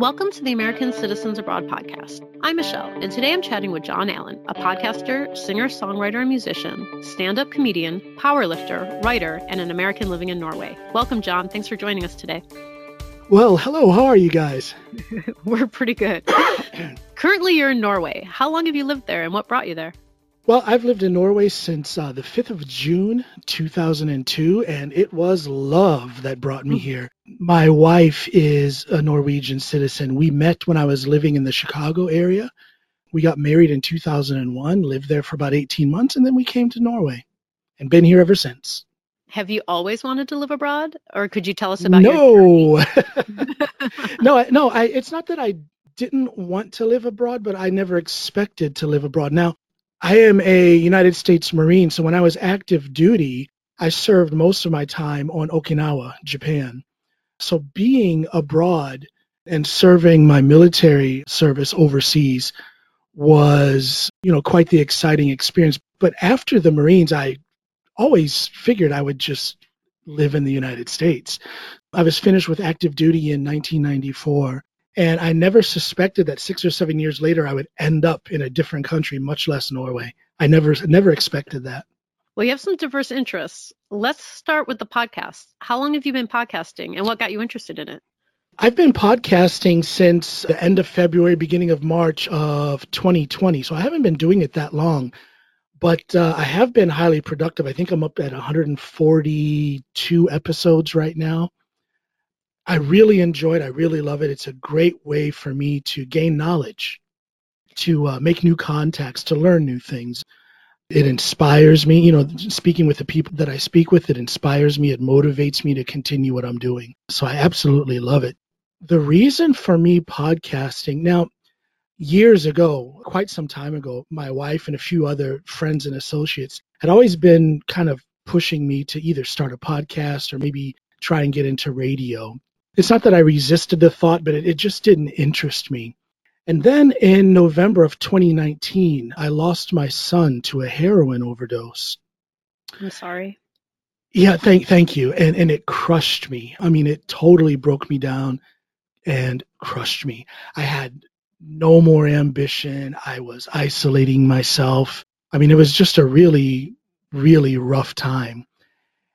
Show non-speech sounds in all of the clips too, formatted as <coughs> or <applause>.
Welcome to the American Citizens Abroad podcast. I'm Michelle, and today I'm chatting with John Alan, a podcaster, singer, songwriter, and musician, stand up comedian, powerlifter, writer, and an American living in Norway. Welcome, John. Thanks for joining us today. Well, hello. How are you guys? <laughs> We're pretty good. <coughs> Currently, you're in Norway. How long have you lived there, and what brought you there? Well, I've lived in Norway since uh, the 5th of June, 2002, and it was love that brought me hmm. here. My wife is a Norwegian citizen. We met when I was living in the Chicago area. We got married in 2001, lived there for about 18 months, and then we came to Norway and been here ever since. Have you always wanted to live abroad, or could you tell us about your no. <laughs> <laughs> no, no, I, it's not that I didn't want to live abroad, but I never expected to live abroad. Now, I am a United States Marine, so when I was active duty, I served most of my time on Okinawa, Japan. So being abroad and serving my military service overseas was, you know, quite the exciting experience. But after the Marines, I always figured I would just live in the United States. I was finished with active duty in 1994 and I never suspected that six or seven years later I would end up in a different country, much less Norway. I never never expected that. Well, you have some diverse interests. Let's start with the podcast. How long have you been podcasting and what got you interested in it? I've been podcasting since the end of February, beginning of March of 2020. So I haven't been doing it that long, but uh, I have been highly productive. I think I'm up at 142 episodes right now. I really enjoy it. I really love it. It's a great way for me to gain knowledge, to uh, make new contacts, to learn new things. It inspires me, you know, speaking with the people that I speak with, it inspires me, it motivates me to continue what I'm doing. So I absolutely love it. The reason for me podcasting, now, years ago, quite some time ago, my wife and a few other friends and associates had always been kind of pushing me to either start a podcast or maybe try and get into radio it's not that I resisted the thought, but it, it just didn't interest me. And then in November of 2019, I lost my son to a heroin overdose. I'm sorry. Yeah, thank thank you. And and it crushed me. I mean, it totally broke me down and crushed me. I had no more ambition. I was isolating myself. I mean, it was just a really really rough time.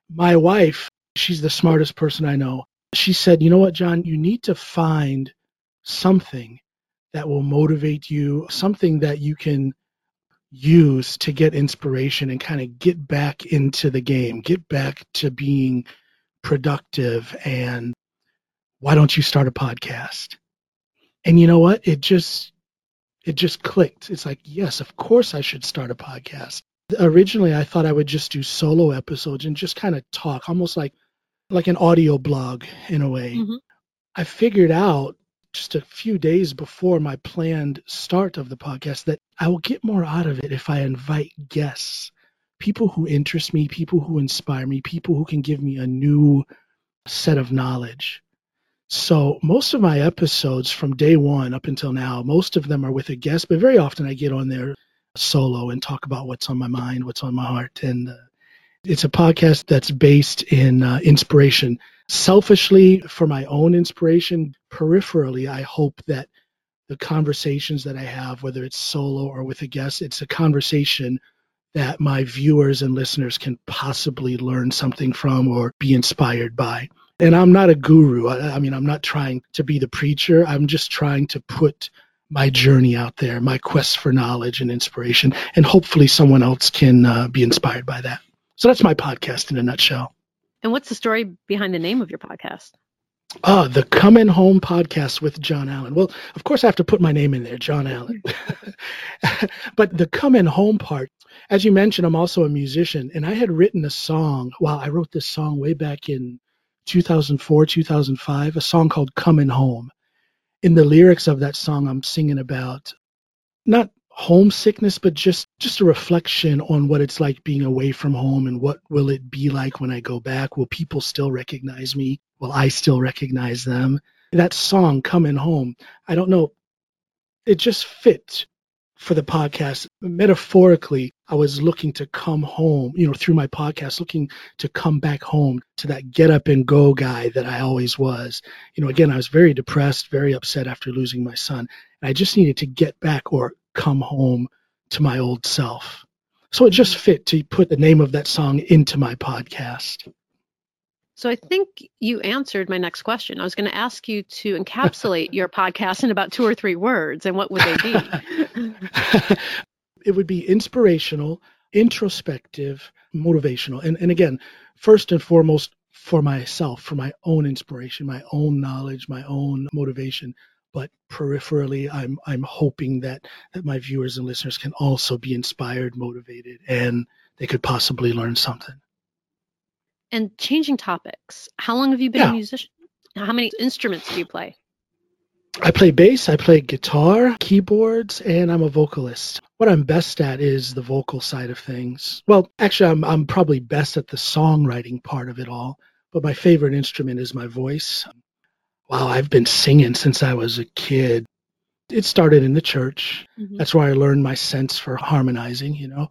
My wife, she's the smartest person I know she said, You know what, John, you need to find something that will motivate you, something that you can use to get inspiration and kind of get back into the game, get back to being productive. And why don't you start a podcast? And you know what? It just, it just clicked. It's like, yes, of course I should start a podcast. Originally, I thought I would just do solo episodes and just kind of talk, almost like like an audio blog in a way. Mm-hmm. I figured out just a few days before my planned start of the podcast that I will get more out of it if I invite guests, people who interest me, people who inspire me, people who can give me a new set of knowledge. So, most of my episodes from day one up until now, most of them are with a guest, but very often I get on there solo and talk about what's on my mind, what's on my heart. And uh, it's a podcast that's based in uh, inspiration. Selfishly, for my own inspiration, peripherally, I hope that the conversations that I have, whether it's solo or with a guest, it's a conversation that my viewers and listeners can possibly learn something from or be inspired by. And I'm not a guru. I, I mean, I'm not trying to be the preacher. I'm just trying to put my journey out there, my quest for knowledge and inspiration, and hopefully someone else can uh, be inspired by that. So that's my podcast in a nutshell. And what's the story behind the name of your podcast? Ah, the Coming Home podcast with John Alan. Well, of course, I have to put my name in there, John Alan. <laughs> but the Coming Home part, as you mentioned, I'm also a musician, and I had written a song. Wow, I wrote this song way back in 2004, 2005, a song called Coming Home. In the lyrics of that song, I'm singing about not homesickness but just just a reflection on what it's like being away from home and what will it be like when i go back will people still recognize me will i still recognize them that song coming home i don't know it just fit for the podcast metaphorically I was looking to come home, you know, through my podcast, looking to come back home to that get up and go guy that I always was. You know, again, I was very depressed, very upset after losing my son. I just needed to get back or come home to my old self. So it just fit to put the name of that song into my podcast. So I think you answered my next question. I was going to ask you to encapsulate your <laughs> podcast in about two or three words, and what would they be? <laughs> it would be inspirational, introspective, motivational. And, and again, first and foremost, for myself, for my own inspiration, my own knowledge, my own motivation. But peripherally, I'm I'm hoping that that my viewers and listeners can also be inspired, motivated, and they could possibly learn something. And changing topics, how long have you been yeah. a musician? How many instruments do you play? I play bass, I play guitar, keyboards, and I'm a vocalist. What I'm best at is the vocal side of things. Well, actually, I'm, I'm probably best at the songwriting part of it all, but my favorite instrument is my voice. Wow, I've been singing since I was a kid. It started in the church. Mm-hmm. That's where I learned my sense for harmonizing, you know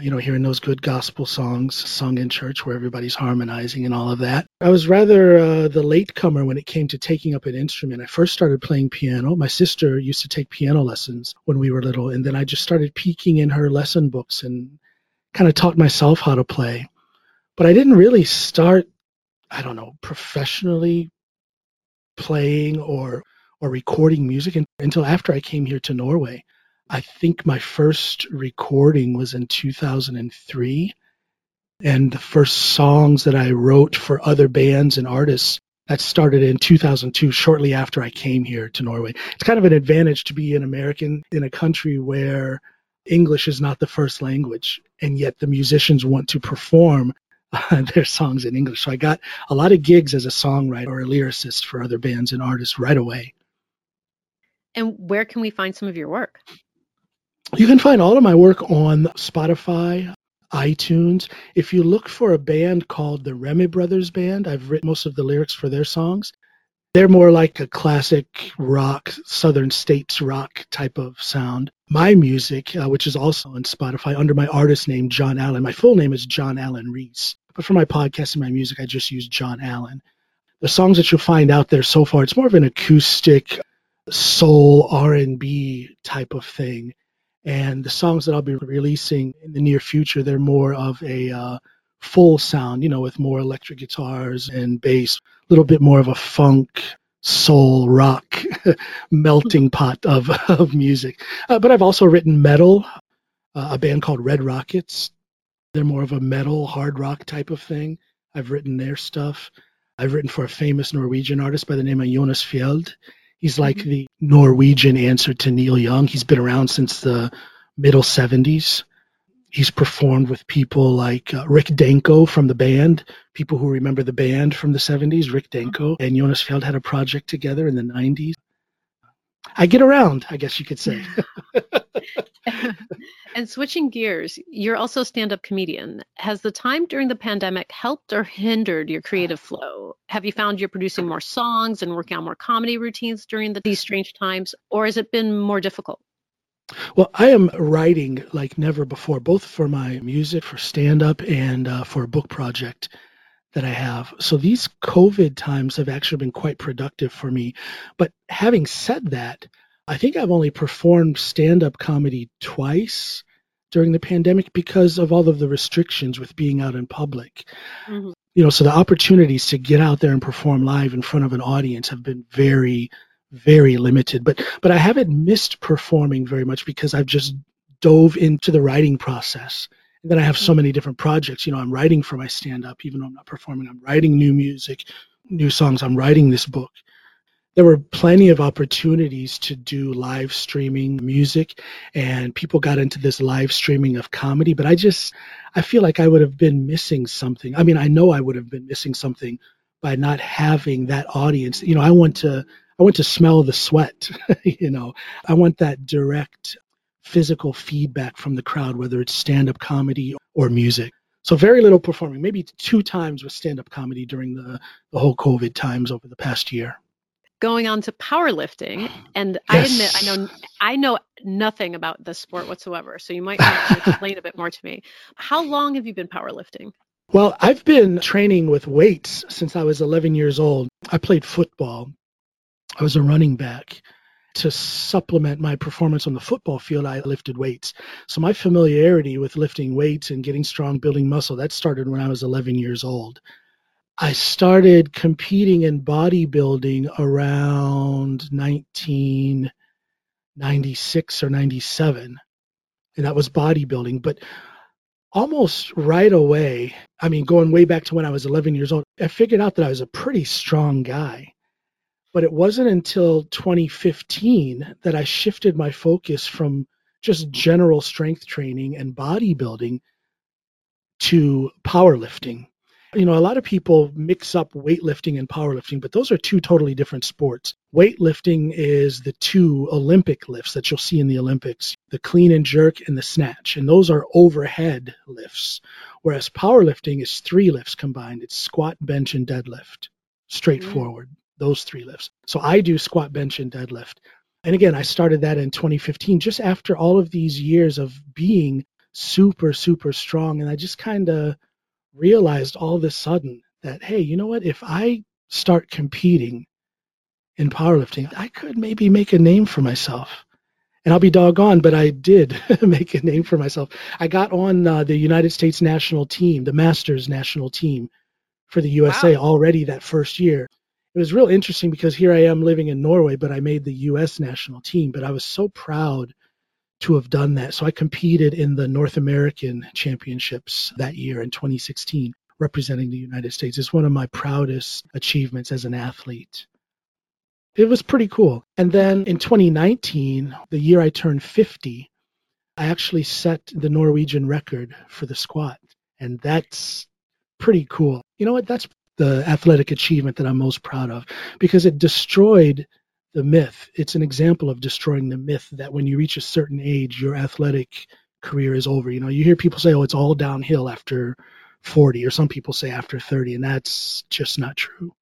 you know, hearing those good gospel songs sung in church where everybody's harmonizing and all of that. I was rather uh, the latecomer when it came to taking up an instrument. I first started playing piano. My sister used to take piano lessons when we were little, and then I just started peeking in her lesson books and kind of taught myself how to play. But I didn't really start, I don't know, professionally playing or or recording music until after I came here to Norway. I think my first recording was in 2003. And the first songs that I wrote for other bands and artists that started in 2002, shortly after I came here to Norway. It's kind of an advantage to be an American in a country where English is not the first language, and yet the musicians want to perform <laughs> their songs in English. So I got a lot of gigs as a songwriter or a lyricist for other bands and artists right away. And where can we find some of your work? You can find all of my work on Spotify, iTunes. If you look for a band called the Remy Brothers Band, I've written most of the lyrics for their songs. They're more like a classic rock, Southern States rock type of sound. My music, uh, which is also on Spotify under my artist name, John Alan. My full name is John Alan Reese. But for my podcast and my music, I just use John Alan. The songs that you'll find out there so far, it's more of an acoustic soul R&B type of thing and the songs that I'll be releasing in the near future, they're more of a uh, full sound, you know, with more electric guitars and bass, little bit more of a funk, soul, rock <laughs> melting pot of, of music. Uh, but I've also written metal, uh, a band called Red Rockets. They're more of a metal, hard rock type of thing. I've written their stuff. I've written for a famous Norwegian artist by the name of Jonas Fjeld. He's like mm-hmm. the Norwegian answer to Neil Young. He's been around since the middle 70s. He's performed with people like uh, Rick Danko from the band, people who remember the band from the 70s, Rick mm-hmm. Danko and Jonas Fjeld had a project together in the 90s. I get around, I guess you could say. <laughs> and switching gears, you're also a stand up comedian. Has the time during the pandemic helped or hindered your creative flow? Have you found you're producing more songs and working on more comedy routines during the, these strange times, or has it been more difficult? Well, I am writing like never before, both for my music, for stand up, and uh, for a book project that I have. So these COVID times have actually been quite productive for me. But having said that, I think I've only performed stand up comedy twice during the pandemic because of all of the restrictions with being out in public. Mm-hmm. You know, so the opportunities to get out there and perform live in front of an audience have been very, very limited. But but I haven't missed performing very much because I've just dove into the writing process. And then I have so many different projects. You know, I'm writing for my stand up, even though I'm not performing. I'm writing new music, new songs. I'm writing this book there were plenty of opportunities to do live streaming music and people got into this live streaming of comedy but i just i feel like i would have been missing something i mean i know i would have been missing something by not having that audience you know i want to i want to smell the sweat <laughs> you know. I want that direct physical feedback from the crowd whether it's stand-up comedy or music. So very little performing maybe two times with stand-up comedy during the, the whole covid times over the past year. Going on to powerlifting and yes. i admit i know i know nothing about the sport whatsoever so you might have to explain a bit more to me. How long have you been powerlifting? Well i've been training with weights since i was 11 years old. I played football i was a running back to supplement my performance on the football field i lifted weights so my familiarity with lifting weights and getting strong building muscle that started when i was 11 years old I started competing in bodybuilding around 1996 or 97. And that was bodybuilding. But almost right away, I mean, going way back to when I was 11 years old, I figured out that I was a pretty strong guy. But it wasn't until 2015 that I shifted my focus from just general strength training and bodybuilding to powerlifting you know, a lot of people mix up weightlifting and powerlifting, but those are two totally different sports. Weightlifting is the two Olympic lifts that you'll see in the Olympics the clean and jerk and the snatch. And those are overhead lifts. Whereas powerlifting is three lifts combined it's squat, bench, and deadlift. Straightforward, mm-hmm. Those three lifts. So I do squat, bench, and deadlift. And again, I started that in 2015, just after all of these years of being super, super strong. And I just kind of realized all of a sudden that, hey, you know what? If I start competing in powerlifting, I could maybe make a name for myself. And I'll be doggone, but I did <laughs> make a name for myself. I got on uh, the United States national team, the Masters national team for the USA wow. already that first year. It was real interesting because here I am living in Norway, but I made the US national team. But I was so proud to have done that. So I competed in the North American Championships that year in 2016, representing the United States. It's one of my proudest achievements as an athlete. It was pretty cool. And then in 2019, the year I turned 50, I actually set the Norwegian record for the squat. And that's pretty cool. You know what? That's the athletic achievement that I'm most proud of because it destroyed the myth. It's an example of destroying the myth that when you reach a certain age, your athletic career is over. You know, you hear people say, oh, it's all downhill after 40, or some people say after 30, and that's just not true.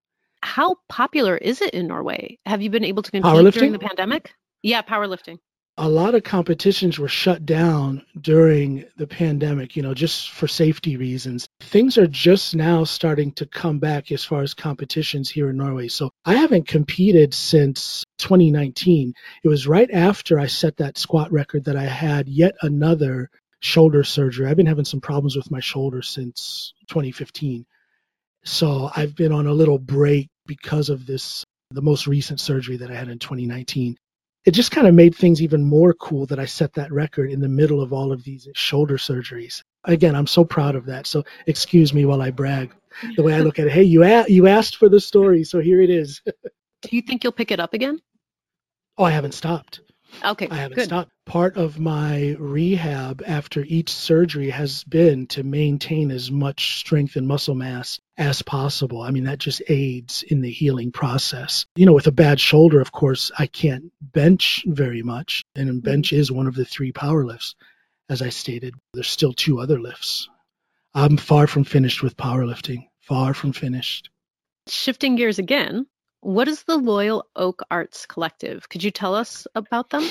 How popular is it in Norway? Have you been able to compete during the pandemic? Yeah, powerlifting a lot of competitions were shut down during the pandemic, you know, just for safety reasons. Things are just now starting to come back as far as competitions here in Norway. So I haven't competed since 2019. It was right after I set that squat record that I had yet another shoulder surgery. I've been having some problems with my shoulder since 2015. So I've been on a little break because of this the most recent surgery that I had in 2019 it just kind of made things even more cool that I set that record in the middle of all of these shoulder surgeries. Again, I'm so proud of that. So excuse me while I brag. The way I look at it, hey, you a- you asked for the story, so here it is. <laughs> Do you think you'll pick it up again? Oh, I haven't stopped. Okay, I haven't good. stopped. Part of my rehab after each surgery has been to maintain as much strength and muscle mass as possible. I mean, that just aids in the healing process. You know, with a bad shoulder, of course, I can't bench very much. And bench mm-hmm. is one of the three power lifts. As I stated, there's still two other lifts. I'm far from finished with powerlifting, far from finished. Shifting gears again, what is the Loyal Oak Arts Collective? Could you tell us about them?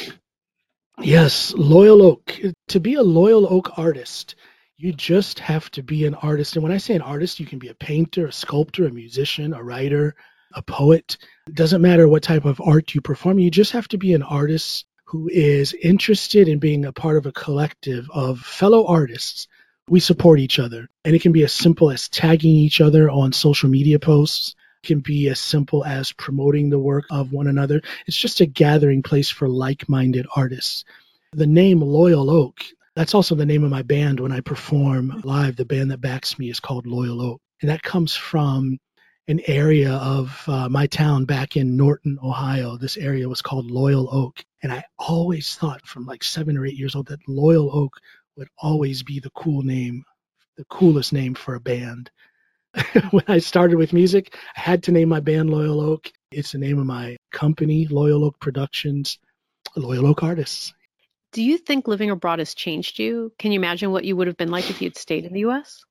Yes, Loyal Oak. Eh, to be a Loyal Oak artist, you just have to be an artist. And when I say an artist, you can be a painter, a sculptor, a musician, a writer, a poet. It doesn't matter what type of art you perform, you just have to be an artist who is interested in being a part of a collective of fellow artists. We support each other. And it can be as simple as tagging each other on social media posts. Can be as simple as promoting the work of one another. It's just a gathering place for like minded artists. The name Loyal Oak that's also the name of my band when I perform live. The band that backs me is called Loyal Oak. And that comes from an area of uh, my town back in Norton, Ohio. This area was called Loyal Oak. And I always thought from like seven or eight years old that Loyal Oak would always be the cool name, the coolest name for a band. <laughs> when I started with music, I had to name my band Loyal Oak. It's the name of my company, Loyal Oak Productions, Loyal Oak Artists. Do you think living abroad has changed you? Can you imagine what you would have been like if you'd stayed in the US?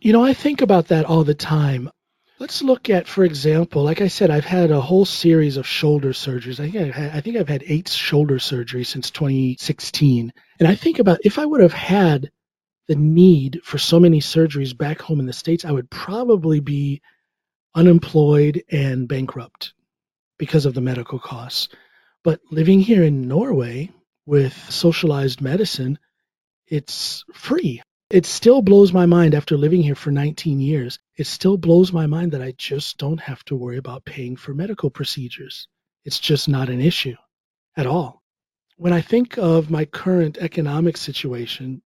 You know, I think about that all the time. Let's look at, for example, like I said, I've had a whole series of shoulder surgeries. I think I've had, I think I've had eight shoulder surgeries since 2016. And I think about if I would have had the need for so many surgeries back home in the States, I would probably be unemployed and bankrupt because of the medical costs. But living here in Norway with socialized medicine, it's free. It still blows my mind after living here for 19 years. It still blows my mind that I just don't have to worry about paying for medical procedures. It's just not an issue at all. When I think of my current economic situation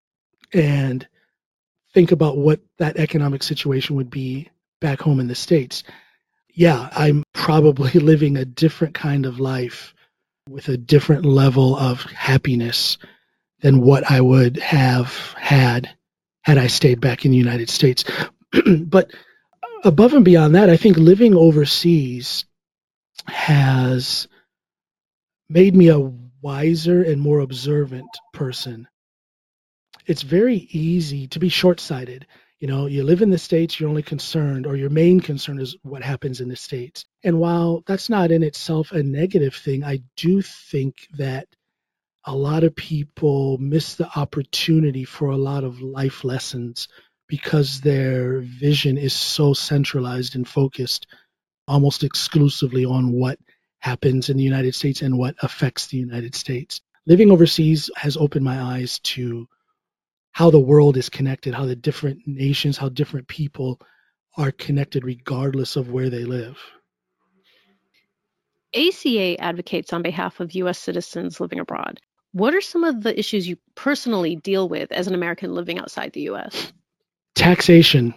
and think about what that economic situation would be back home in the States, yeah, I'm probably <laughs> living a different kind of life with a different level of happiness than what I would have had had I stayed back in the United States. <clears throat> but above and beyond that, I think living overseas has made me a wiser and more observant person. It's very easy to be short sighted. You know, you live in the States, you're only concerned, or your main concern is what happens in the States. And while that's not in itself a negative thing, I do think that a lot of people miss the opportunity for a lot of life lessons because their vision is so centralized and focused almost exclusively on what happens in the United States and what affects the United States. Living overseas has opened my eyes to how the world is connected, how the different nations, how different people are connected regardless of where they live. ACA advocates on behalf of U.S. citizens living abroad. What are some of the issues you personally deal with as an American living outside the US? Taxation,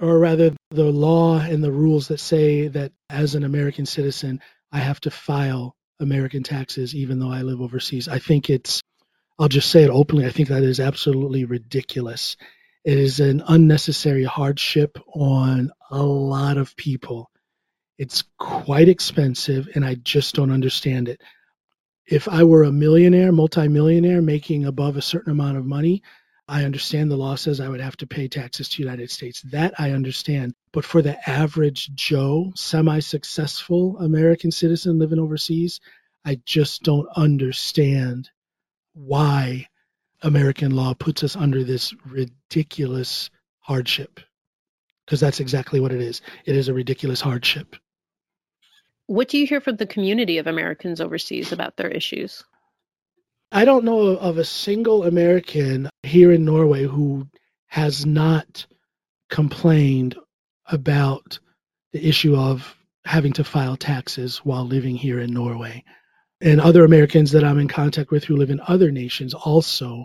or rather, the law and the rules that say that as an American citizen, I have to file American taxes even though I live overseas. I think it's, I'll just say it openly, I think that is absolutely ridiculous. It is an unnecessary hardship on a lot of people. It's quite expensive, and I just don't understand it if I were a millionaire, multimillionaire, making above a certain amount of money, I understand the law says I would have to pay taxes to the United States. That I understand. But for the average Joe, semi successful American citizen living overseas, I just don't understand why American law puts us under this ridiculous hardship. Because that's exactly what it is. It is a ridiculous hardship. What do you hear from the community of Americans overseas about their issues? I don't know of a single American here in Norway who has not complained about the issue of having to file taxes while living here in Norway. And other Americans that I'm in contact with who live in other nations also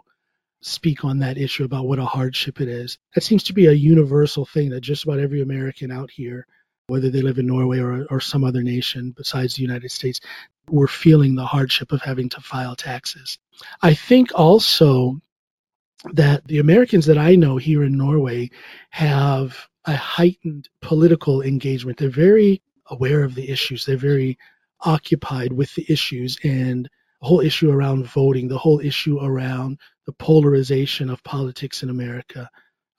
speak on that issue about what a hardship it is. That seems to be a universal thing that just about every American out here whether they live in Norway or, or some other nation besides the United States, were feeling the hardship of having to file taxes. I think also that the Americans that I know here in Norway have a heightened political engagement. They're very aware of the issues, they're very occupied with the issues and the whole issue around voting, the whole issue around the polarization of politics in America.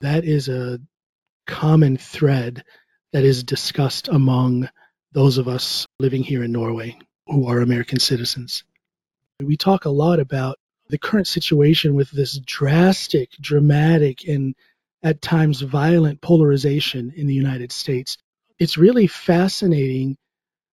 That is a common thread that is discussed among those of us living here in Norway who are American citizens. We talk a lot about the current situation with this drastic, dramatic, and at times violent polarization in the United States. It's really fascinating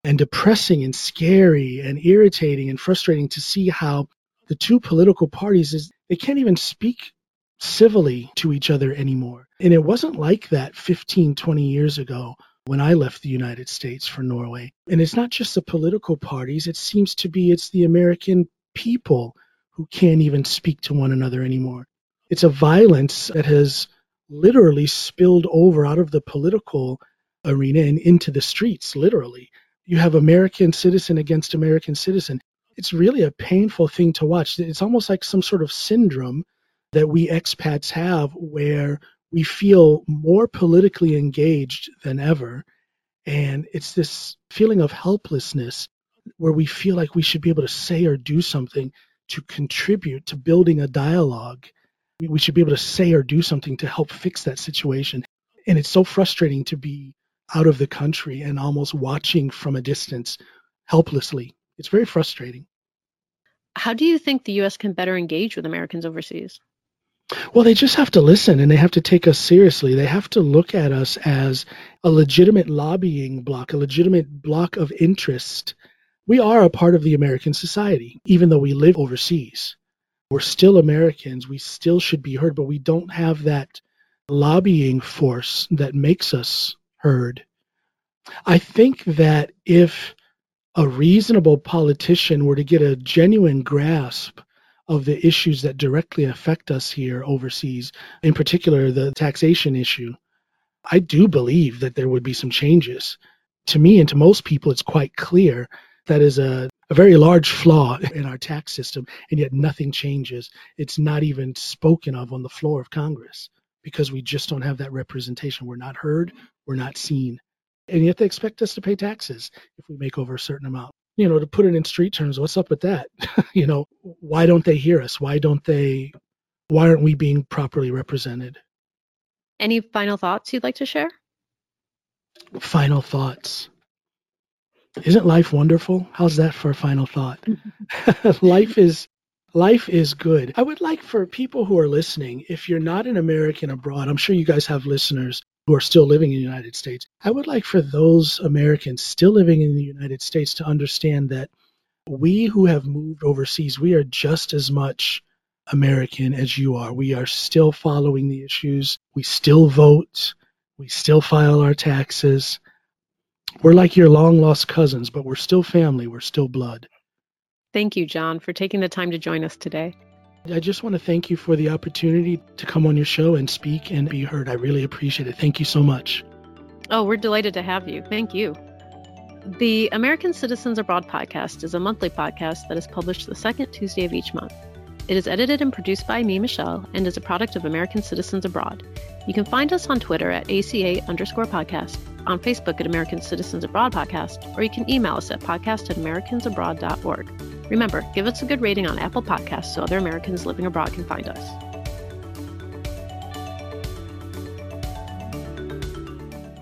and depressing and scary and irritating and frustrating to see how the two political parties is they can't even speak civilly to each other anymore. And it wasn't like that 15, 20 years ago when I left the United States for Norway. And it's not just the political parties, it seems to be it's the American people who can't even speak to one another anymore. It's a violence that has literally spilled over out of the political arena and into the streets, literally. You have American citizen against American citizen. It's really a painful thing to watch. It's almost like some sort of syndrome that we expats have where we feel more politically engaged than ever. And it's this feeling of helplessness where we feel like we should be able to say or do something to contribute to building a dialogue. We should be able to say or do something to help fix that situation. And it's so frustrating to be out of the country and almost watching from a distance helplessly. It's very frustrating. How do you think the U.S. can better engage with Americans overseas? Well, they just have to listen and they have to take us seriously. They have to look at us as a legitimate lobbying block, a legitimate block of interest. We are a part of the American society, even though we live overseas. We're still Americans. We still should be heard, but we don't have that lobbying force that makes us heard. I think that if a reasonable politician were to get a genuine grasp of the issues that directly affect us here overseas, in particular the taxation issue, I do believe that there would be some changes. To me and to most people, it's quite clear that is a, a very large flaw <laughs> in our tax system, and yet nothing changes. It's not even spoken of on the floor of Congress because we just don't have that representation. We're not heard, we're not seen. And yet they expect us to pay taxes if we make over a certain amount. You know, to put it in street terms, what's up with that? <laughs> you know, why don't they hear us? Why don't they, why aren't we being properly represented? Any final thoughts you'd like to share? Final thoughts. Isn't life wonderful? How's that for a final thought? <laughs> <laughs> life is life is good. I would like for people who are listening, if you're not an American abroad, I'm sure you guys have listeners who are still living in the United States. I would like for those Americans still living in the United States to understand that we who have moved overseas, we are just as much American as you are. We are still following the issues. We still vote. We still file our taxes. We're like your long lost cousins, but we're still family. We're still blood. Thank you, John, for taking the time to join us today. I just want to thank you for the opportunity to come on your show and speak and be heard. I really appreciate it. Thank you so much. Oh, we're delighted to have you. Thank you. The American Citizens Abroad podcast is a monthly podcast that is published the second Tuesday of each month. It is edited and produced by me, Michelle, and is a product of American Citizens Abroad. You can find us on Twitter at ACA underscore podcast, on Facebook at American Citizens Abroad Podcast, or you can email us at podcast at americansabroad.org. Remember, give us a good rating on Apple Podcasts so other Americans living abroad can find us.